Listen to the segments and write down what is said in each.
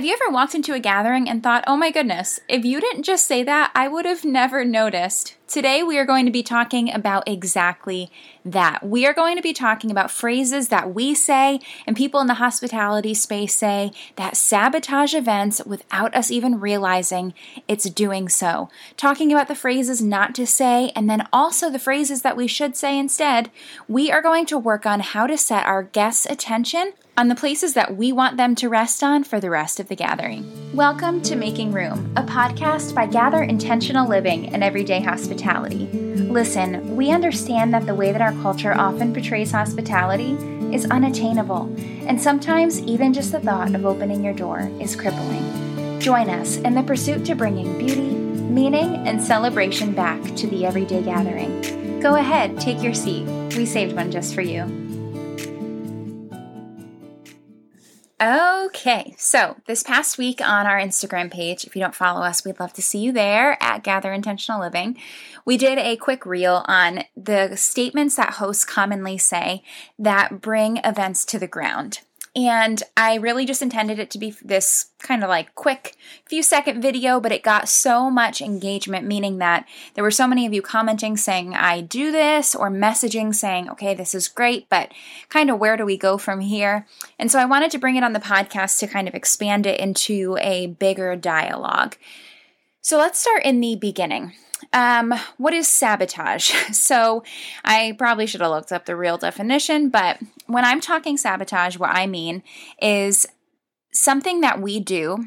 Have you ever walked into a gathering and thought, oh my goodness, if you didn't just say that, I would have never noticed? Today, we are going to be talking about exactly that. We are going to be talking about phrases that we say and people in the hospitality space say that sabotage events without us even realizing it's doing so. Talking about the phrases not to say and then also the phrases that we should say instead. We are going to work on how to set our guests' attention on the places that we want them to rest on for the rest of the gathering. Welcome to Making Room, a podcast by Gather Intentional Living and Everyday Hospitality. Listen, we understand that the way that our culture often portrays hospitality is unattainable, and sometimes even just the thought of opening your door is crippling. Join us in the pursuit to bringing beauty, meaning, and celebration back to the everyday gathering. Go ahead, take your seat. We saved one just for you. Okay, so this past week on our Instagram page, if you don't follow us, we'd love to see you there at Gather Intentional Living. We did a quick reel on the statements that hosts commonly say that bring events to the ground. And I really just intended it to be this kind of like quick few second video, but it got so much engagement, meaning that there were so many of you commenting saying, I do this, or messaging saying, okay, this is great, but kind of where do we go from here? And so I wanted to bring it on the podcast to kind of expand it into a bigger dialogue. So let's start in the beginning. Um, what is sabotage? So, I probably should have looked up the real definition, but when I'm talking sabotage, what I mean is something that we do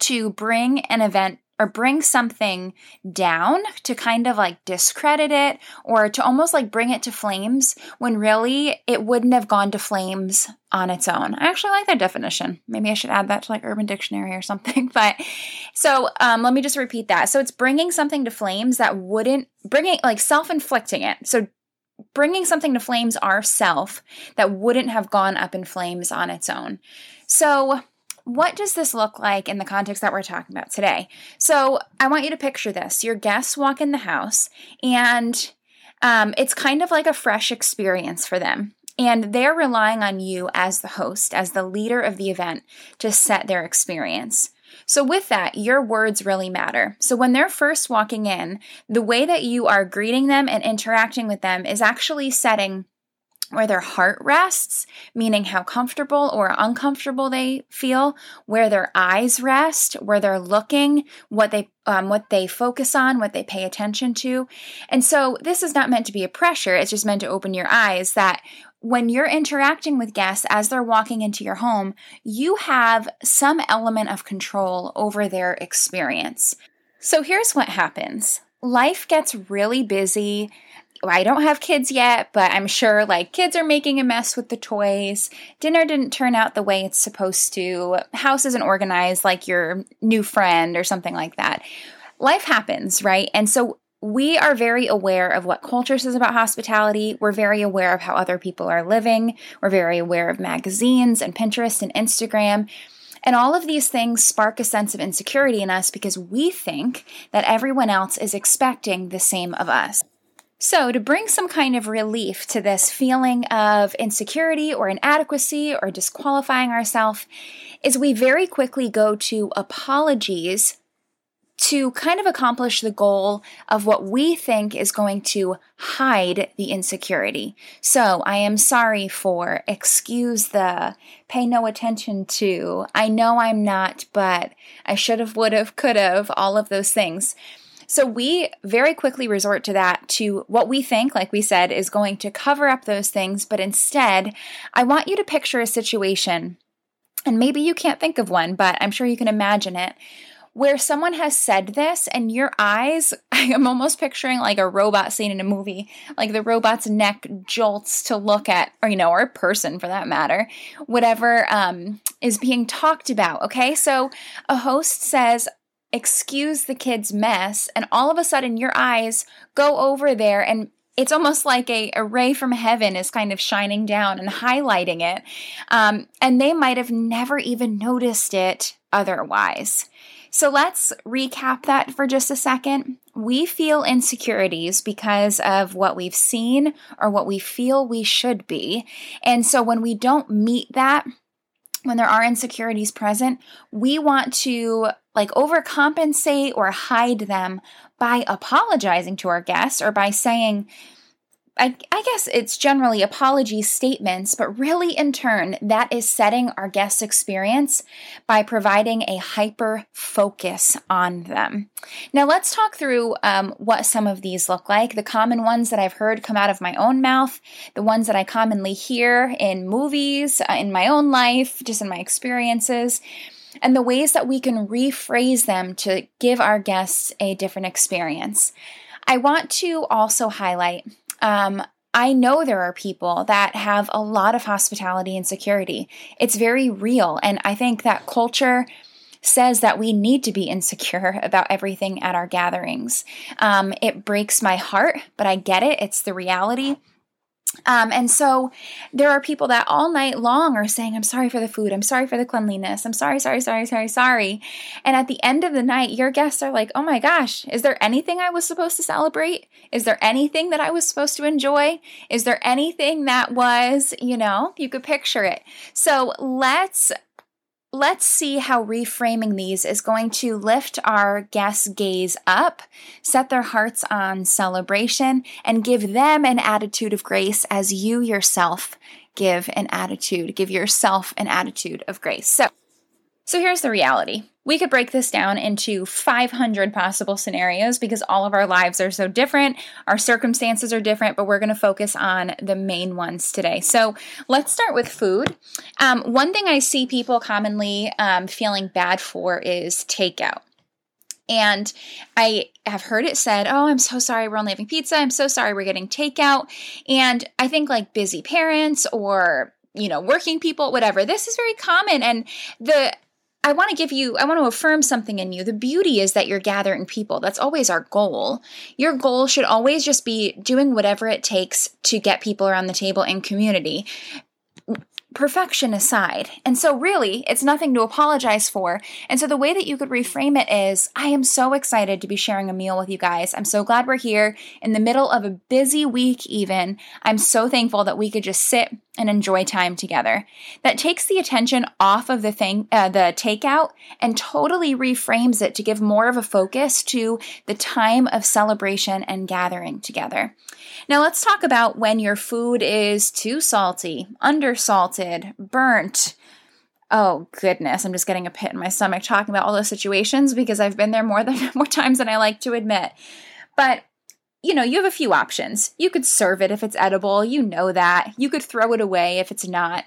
to bring an event or bring something down to kind of like discredit it or to almost like bring it to flames when really it wouldn't have gone to flames on its own. I actually like that definition. Maybe I should add that to like Urban Dictionary or something. But so um, let me just repeat that. So it's bringing something to flames that wouldn't bringing like self inflicting it. So bringing something to flames ourself that wouldn't have gone up in flames on its own. So what does this look like in the context that we're talking about today? So, I want you to picture this. Your guests walk in the house, and um, it's kind of like a fresh experience for them. And they're relying on you as the host, as the leader of the event, to set their experience. So, with that, your words really matter. So, when they're first walking in, the way that you are greeting them and interacting with them is actually setting where their heart rests, meaning how comfortable or uncomfortable they feel, where their eyes rest, where they're looking, what they um, what they focus on, what they pay attention to. And so this is not meant to be a pressure, it's just meant to open your eyes that when you're interacting with guests as they're walking into your home, you have some element of control over their experience. So here's what happens life gets really busy. I don't have kids yet, but I'm sure like kids are making a mess with the toys. Dinner didn't turn out the way it's supposed to. House isn't organized like your new friend or something like that. Life happens, right? And so we are very aware of what culture says about hospitality. We're very aware of how other people are living. We're very aware of magazines and Pinterest and Instagram. And all of these things spark a sense of insecurity in us because we think that everyone else is expecting the same of us. So, to bring some kind of relief to this feeling of insecurity or inadequacy or disqualifying ourselves, is we very quickly go to apologies to kind of accomplish the goal of what we think is going to hide the insecurity. So, I am sorry for, excuse the, pay no attention to, I know I'm not, but I should have, would have, could have, all of those things. So we very quickly resort to that to what we think, like we said, is going to cover up those things. But instead, I want you to picture a situation, and maybe you can't think of one, but I'm sure you can imagine it, where someone has said this and your eyes, I am almost picturing like a robot scene in a movie, like the robot's neck jolts to look at, or you know, or a person for that matter, whatever um, is being talked about. Okay, so a host says, excuse the kid's mess, and all of a sudden your eyes go over there and it's almost like a, a ray from heaven is kind of shining down and highlighting it. Um, and they might have never even noticed it otherwise. So let's recap that for just a second. We feel insecurities because of what we've seen or what we feel we should be. And so when we don't meet that, when there are insecurities present, we want to like overcompensate or hide them by apologizing to our guests or by saying, I, I, guess it's generally apology statements, but really, in turn, that is setting our guest's experience by providing a hyper focus on them. Now, let's talk through um, what some of these look like. The common ones that I've heard come out of my own mouth, the ones that I commonly hear in movies, uh, in my own life, just in my experiences and the ways that we can rephrase them to give our guests a different experience. I want to also highlight um, I know there are people that have a lot of hospitality and security. It's very real. And I think that culture says that we need to be insecure about everything at our gatherings. Um, it breaks my heart, but I get it. It's the reality. Um, and so there are people that all night long are saying, I'm sorry for the food. I'm sorry for the cleanliness. I'm sorry, sorry, sorry, sorry, sorry. And at the end of the night, your guests are like, oh my gosh, is there anything I was supposed to celebrate? Is there anything that I was supposed to enjoy? Is there anything that was, you know, you could picture it. So let's let's see how reframing these is going to lift our guests' gaze up, set their hearts on celebration, and give them an attitude of grace as you yourself give an attitude, give yourself an attitude of grace. So, so here's the reality. We could break this down into 500 possible scenarios because all of our lives are so different, our circumstances are different, but we're going to focus on the main ones today. So let's start with food. Um, one thing I see people commonly um, feeling bad for is takeout. And I have heard it said, Oh, I'm so sorry we're only having pizza. I'm so sorry we're getting takeout. And I think like busy parents or you know, working people, whatever. This is very common. And the I want to give you, I want to affirm something in you. The beauty is that you're gathering people. That's always our goal. Your goal should always just be doing whatever it takes to get people around the table in community perfection aside. And so, really, it's nothing to apologize for. And so, the way that you could reframe it is I am so excited to be sharing a meal with you guys. I'm so glad we're here in the middle of a busy week, even. I'm so thankful that we could just sit and enjoy time together. That takes the attention off of the thing, uh, the takeout, and totally reframes it to give more of a focus to the time of celebration and gathering together. Now, let's talk about when your food is too salty, undersalted, burnt. Oh goodness, I'm just getting a pit in my stomach talking about all those situations because I've been there more than more times than I like to admit. But you know, you have a few options. You could serve it if it's edible, you know that. You could throw it away if it's not.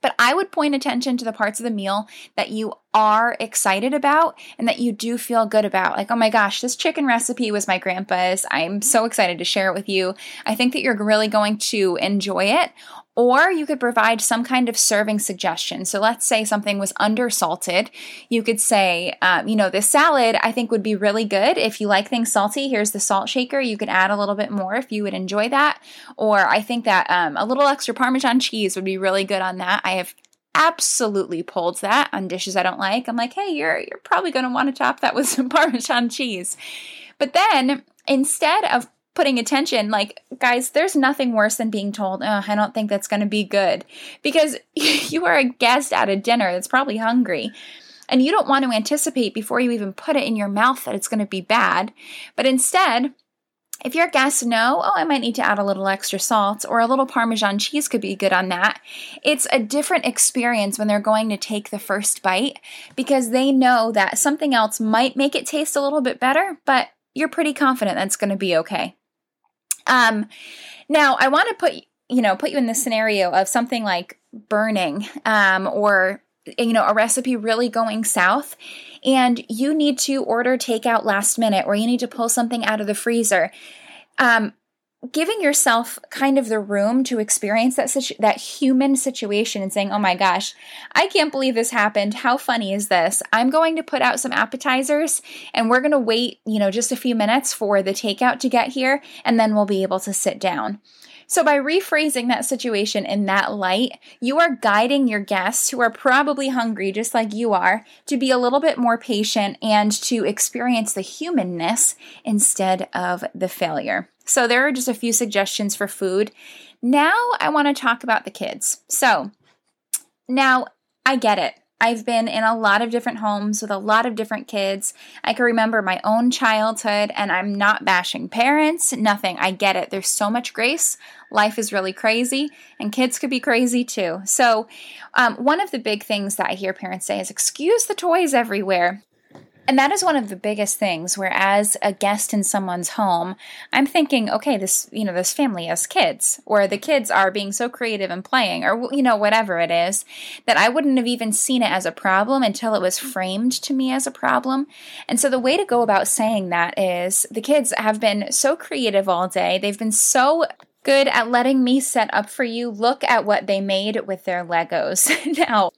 But I would point attention to the parts of the meal that you are excited about and that you do feel good about. Like, oh my gosh, this chicken recipe was my grandpa's. I'm so excited to share it with you. I think that you're really going to enjoy it. Or you could provide some kind of serving suggestion. So let's say something was undersalted. You could say, um, you know, this salad I think would be really good if you like things salty. Here's the salt shaker. You could add a little bit more if you would enjoy that. Or I think that um, a little extra Parmesan cheese would be really good on that. I have absolutely pulled that on dishes I don't like. I'm like, hey, you're you're probably going to want to top that with some Parmesan cheese. But then instead of putting attention like guys there's nothing worse than being told oh, i don't think that's going to be good because you are a guest at a dinner that's probably hungry and you don't want to anticipate before you even put it in your mouth that it's going to be bad but instead if your guests know, oh, I might need to add a little extra salt or a little Parmesan cheese could be good on that, it's a different experience when they're going to take the first bite because they know that something else might make it taste a little bit better, but you're pretty confident that's going to be okay. Um, now, I want to put you know put you in the scenario of something like burning um, or you know a recipe really going south and you need to order takeout last minute or you need to pull something out of the freezer um, giving yourself kind of the room to experience that situ- that human situation and saying, "Oh my gosh, I can't believe this happened. How funny is this? I'm going to put out some appetizers and we're going to wait, you know, just a few minutes for the takeout to get here and then we'll be able to sit down." So, by rephrasing that situation in that light, you are guiding your guests who are probably hungry, just like you are, to be a little bit more patient and to experience the humanness instead of the failure. So, there are just a few suggestions for food. Now, I want to talk about the kids. So, now I get it. I've been in a lot of different homes with a lot of different kids. I can remember my own childhood, and I'm not bashing parents, nothing. I get it. There's so much grace. Life is really crazy, and kids could be crazy too. So, um, one of the big things that I hear parents say is excuse the toys everywhere. And that is one of the biggest things where as a guest in someone's home, I'm thinking, okay, this, you know, this family has kids or the kids are being so creative and playing or you know whatever it is that I wouldn't have even seen it as a problem until it was framed to me as a problem. And so the way to go about saying that is the kids have been so creative all day. They've been so good at letting me set up for you. Look at what they made with their Legos. now,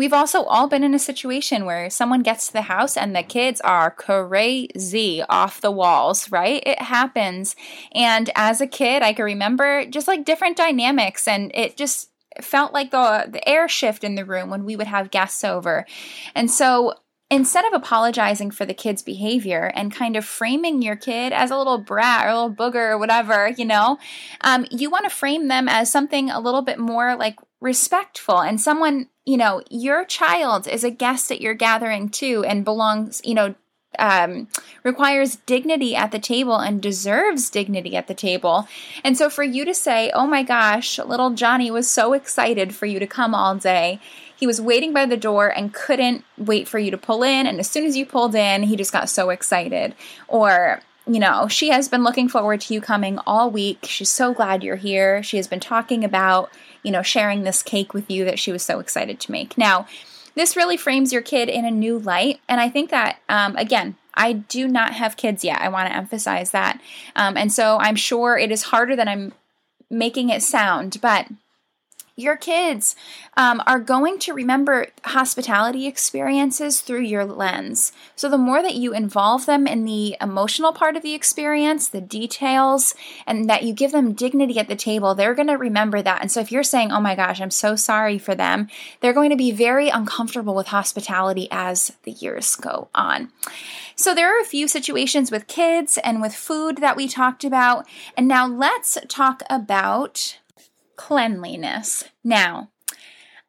We've also all been in a situation where someone gets to the house and the kids are crazy off the walls, right? It happens. And as a kid, I can remember just like different dynamics and it just felt like the the air shift in the room when we would have guests over. And so instead of apologizing for the kid's behavior and kind of framing your kid as a little brat or a little booger or whatever, you know, um, you want to frame them as something a little bit more like respectful and someone, you know, your child is a guest at your gathering too and belongs, you know, um, requires dignity at the table and deserves dignity at the table. And so for you to say, oh my gosh, little Johnny was so excited for you to come all day. He was waiting by the door and couldn't wait for you to pull in. And as soon as you pulled in, he just got so excited. Or, you know, she has been looking forward to you coming all week. She's so glad you're here. She has been talking about you know, sharing this cake with you that she was so excited to make. Now, this really frames your kid in a new light. And I think that, um, again, I do not have kids yet. I want to emphasize that. Um, and so I'm sure it is harder than I'm making it sound, but your kids um, are going to remember hospitality experiences through your lens. So, the more that you involve them in the emotional part of the experience, the details, and that you give them dignity at the table, they're going to remember that. And so, if you're saying, Oh my gosh, I'm so sorry for them, they're going to be very uncomfortable with hospitality as the years go on. So, there are a few situations with kids and with food that we talked about. And now let's talk about cleanliness. Now,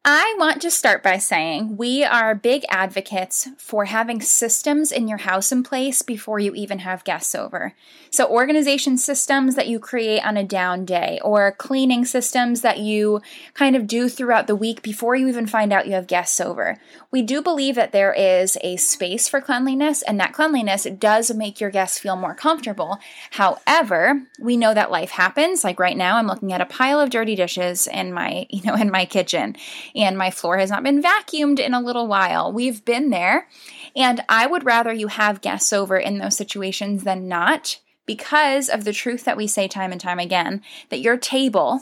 I want to start by saying we are big advocates for having systems in your house in place before you even have guests over. So, organization systems that you create on a down day, or cleaning systems that you kind of do throughout the week before you even find out you have guests over. We do believe that there is a space for cleanliness, and that cleanliness does make your guests feel more comfortable. However, we know that life happens. Like right now, I'm looking at a pile of dirty dishes in my, you know, in my kitchen and my floor has not been vacuumed in a little while. We've been there, and I would rather you have guests over in those situations than not because of the truth that we say time and time again that your table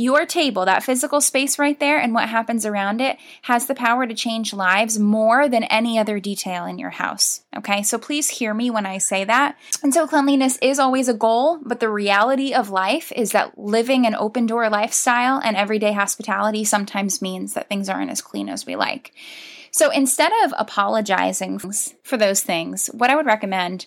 your table, that physical space right there, and what happens around it has the power to change lives more than any other detail in your house. Okay, so please hear me when I say that. And so, cleanliness is always a goal, but the reality of life is that living an open door lifestyle and everyday hospitality sometimes means that things aren't as clean as we like. So, instead of apologizing for those things, what I would recommend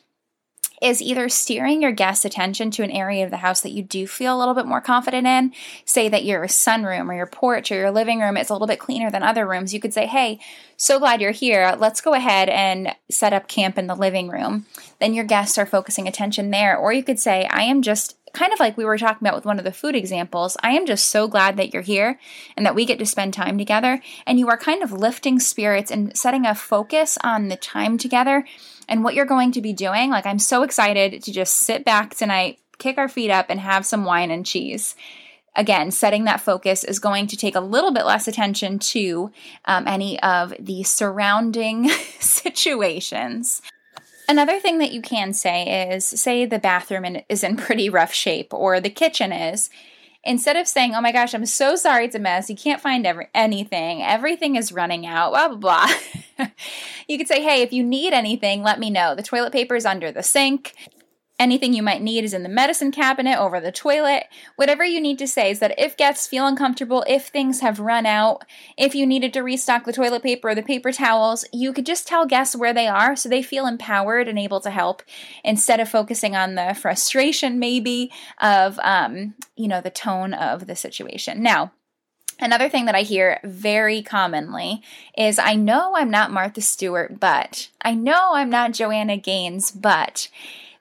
is either steering your guest's attention to an area of the house that you do feel a little bit more confident in. Say that your sunroom or your porch or your living room is a little bit cleaner than other rooms. You could say, Hey, so glad you're here. Let's go ahead and set up camp in the living room. Then your guests are focusing attention there. Or you could say, I am just kind of like we were talking about with one of the food examples, I am just so glad that you're here and that we get to spend time together. And you are kind of lifting spirits and setting a focus on the time together and what you're going to be doing. Like, I'm so excited to just sit back tonight, kick our feet up, and have some wine and cheese. Again, setting that focus is going to take a little bit less attention to um, any of the surrounding situations. Another thing that you can say is say the bathroom is in pretty rough shape or the kitchen is. Instead of saying, oh my gosh, I'm so sorry it's a mess, you can't find every- anything, everything is running out, blah, blah, blah. you could say, hey, if you need anything, let me know. The toilet paper is under the sink. Anything you might need is in the medicine cabinet over the toilet. Whatever you need to say is that if guests feel uncomfortable, if things have run out, if you needed to restock the toilet paper or the paper towels, you could just tell guests where they are so they feel empowered and able to help instead of focusing on the frustration, maybe, of, um, you know, the tone of the situation. Now, Another thing that I hear very commonly is I know I'm not Martha Stewart, but I know I'm not Joanna Gaines, but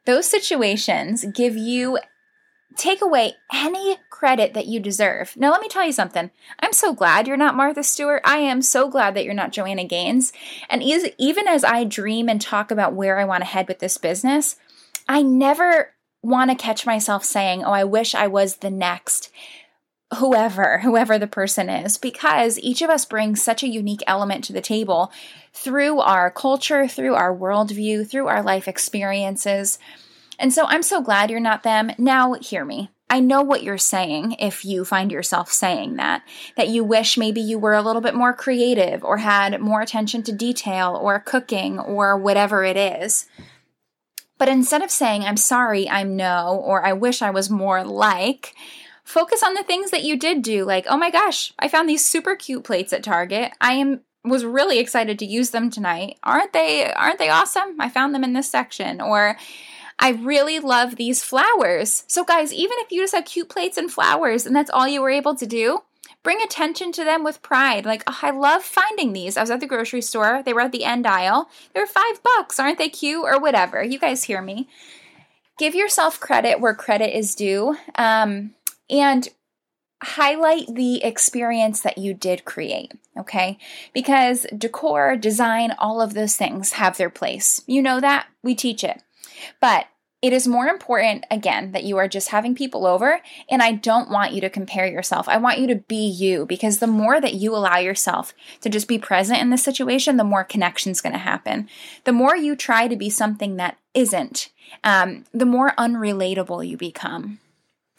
those situations give you take away any credit that you deserve. Now, let me tell you something. I'm so glad you're not Martha Stewart. I am so glad that you're not Joanna Gaines. And even as I dream and talk about where I want to head with this business, I never want to catch myself saying, Oh, I wish I was the next whoever, whoever the person is, because each of us brings such a unique element to the table through our culture, through our worldview, through our life experiences. And so I'm so glad you're not them. Now, hear me. I know what you're saying if you find yourself saying that, that you wish maybe you were a little bit more creative or had more attention to detail or cooking or whatever it is. But instead of saying, I'm sorry, I'm no, or I wish I was more like, focus on the things that you did do like oh my gosh i found these super cute plates at target i am was really excited to use them tonight aren't they aren't they awesome i found them in this section or I really love these flowers. So, guys, even if you just have cute plates and flowers and that's all you were able to do, bring attention to them with pride. Like, oh, I love finding these. I was at the grocery store, they were at the end aisle. They're five bucks. Aren't they cute? Or whatever. You guys hear me. Give yourself credit where credit is due. Um, and highlight the experience that you did create, okay? Because decor, design, all of those things have their place. You know that, we teach it. But it is more important, again, that you are just having people over. And I don't want you to compare yourself. I want you to be you because the more that you allow yourself to just be present in the situation, the more connection's going to happen. The more you try to be something that isn't, um, the more unrelatable you become.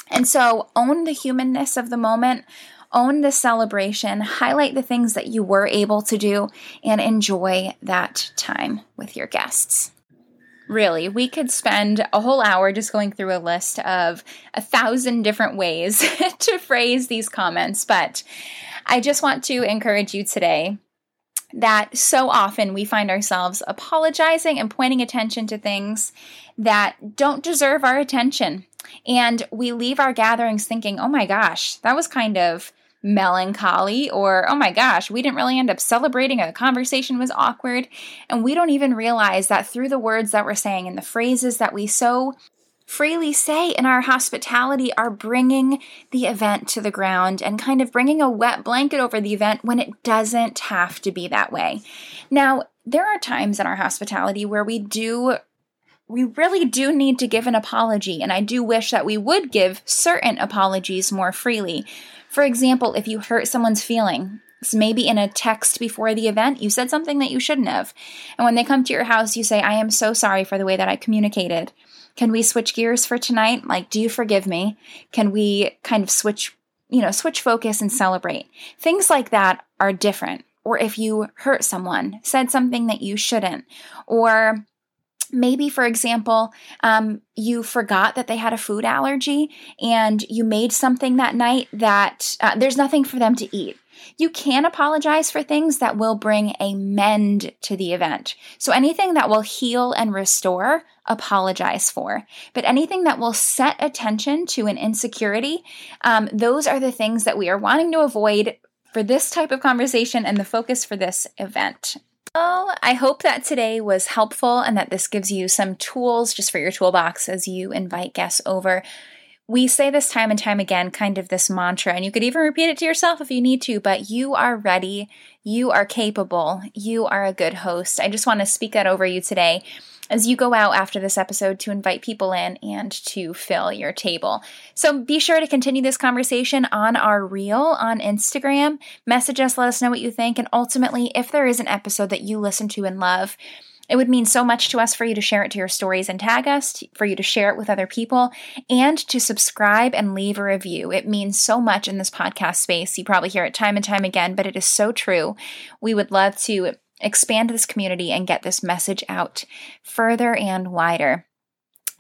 And so own the humanness of the moment, own the celebration, highlight the things that you were able to do, and enjoy that time with your guests. Really, we could spend a whole hour just going through a list of a thousand different ways to phrase these comments, but I just want to encourage you today that so often we find ourselves apologizing and pointing attention to things that don't deserve our attention. And we leave our gatherings thinking, oh my gosh, that was kind of melancholy, or oh my gosh, we didn't really end up celebrating, or the conversation was awkward. And we don't even realize that through the words that we're saying and the phrases that we so freely say in our hospitality are bringing the event to the ground and kind of bringing a wet blanket over the event when it doesn't have to be that way. Now, there are times in our hospitality where we do we really do need to give an apology, and I do wish that we would give certain apologies more freely. For example, if you hurt someone's feelings, maybe in a text before the event, you said something that you shouldn't have. And when they come to your house, you say, I am so sorry for the way that I communicated. Can we switch gears for tonight? Like, do you forgive me? Can we kind of switch, you know, switch focus and celebrate? Things like that are different. Or if you hurt someone, said something that you shouldn't, or Maybe, for example, um, you forgot that they had a food allergy and you made something that night that uh, there's nothing for them to eat. You can apologize for things that will bring a mend to the event. So anything that will heal and restore, apologize for. But anything that will set attention to an insecurity, um, those are the things that we are wanting to avoid for this type of conversation and the focus for this event. Well, I hope that today was helpful and that this gives you some tools just for your toolbox as you invite guests over. We say this time and time again, kind of this mantra, and you could even repeat it to yourself if you need to, but you are ready, you are capable, you are a good host. I just want to speak that over you today as you go out after this episode to invite people in and to fill your table. So be sure to continue this conversation on our reel on Instagram. Message us, let us know what you think, and ultimately, if there is an episode that you listen to and love, it would mean so much to us for you to share it to your stories and tag us, for you to share it with other people, and to subscribe and leave a review. It means so much in this podcast space. You probably hear it time and time again, but it is so true. We would love to expand this community and get this message out further and wider.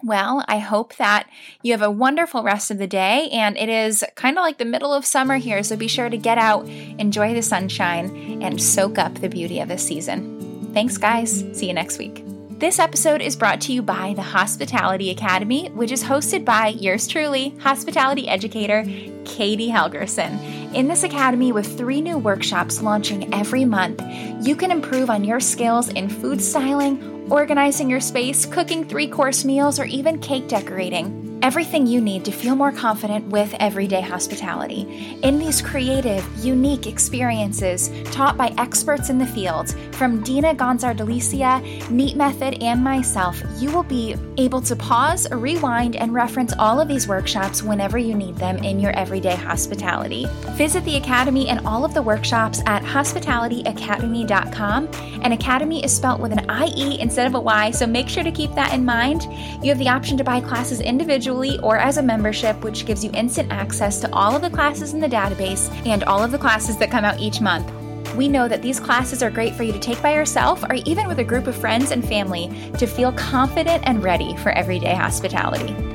Well, I hope that you have a wonderful rest of the day. And it is kind of like the middle of summer here. So be sure to get out, enjoy the sunshine, and soak up the beauty of this season. Thanks, guys. See you next week. This episode is brought to you by the Hospitality Academie, which is hosted by yours truly, hospitality educator Katie Helgerson. In this academy, with three new workshops launching every month, you can improve on your skills in food styling, organizing your space, cooking three course meals, or even cake decorating everything you need to feel more confident with everyday hospitality. In these creative, unique experiences taught by experts in the field, from Dina Gonzar Delicia, Neat Method, and myself, you will be able to pause, rewind, and reference all of these workshops whenever you need them in your everyday hospitality. Visit the Academy and all of the workshops at hospitalityacademie.com. And Academy is spelt with an IE instead of a Y, so make sure to keep that in mind. You have the option to buy classes individually individually or as a membership, which gives you instant access to all of the classes in the database and all of the classes that come out each month. We know that these classes are great for you to take by yourself or even with a group of friends and family to feel confident and ready for everyday hospitality.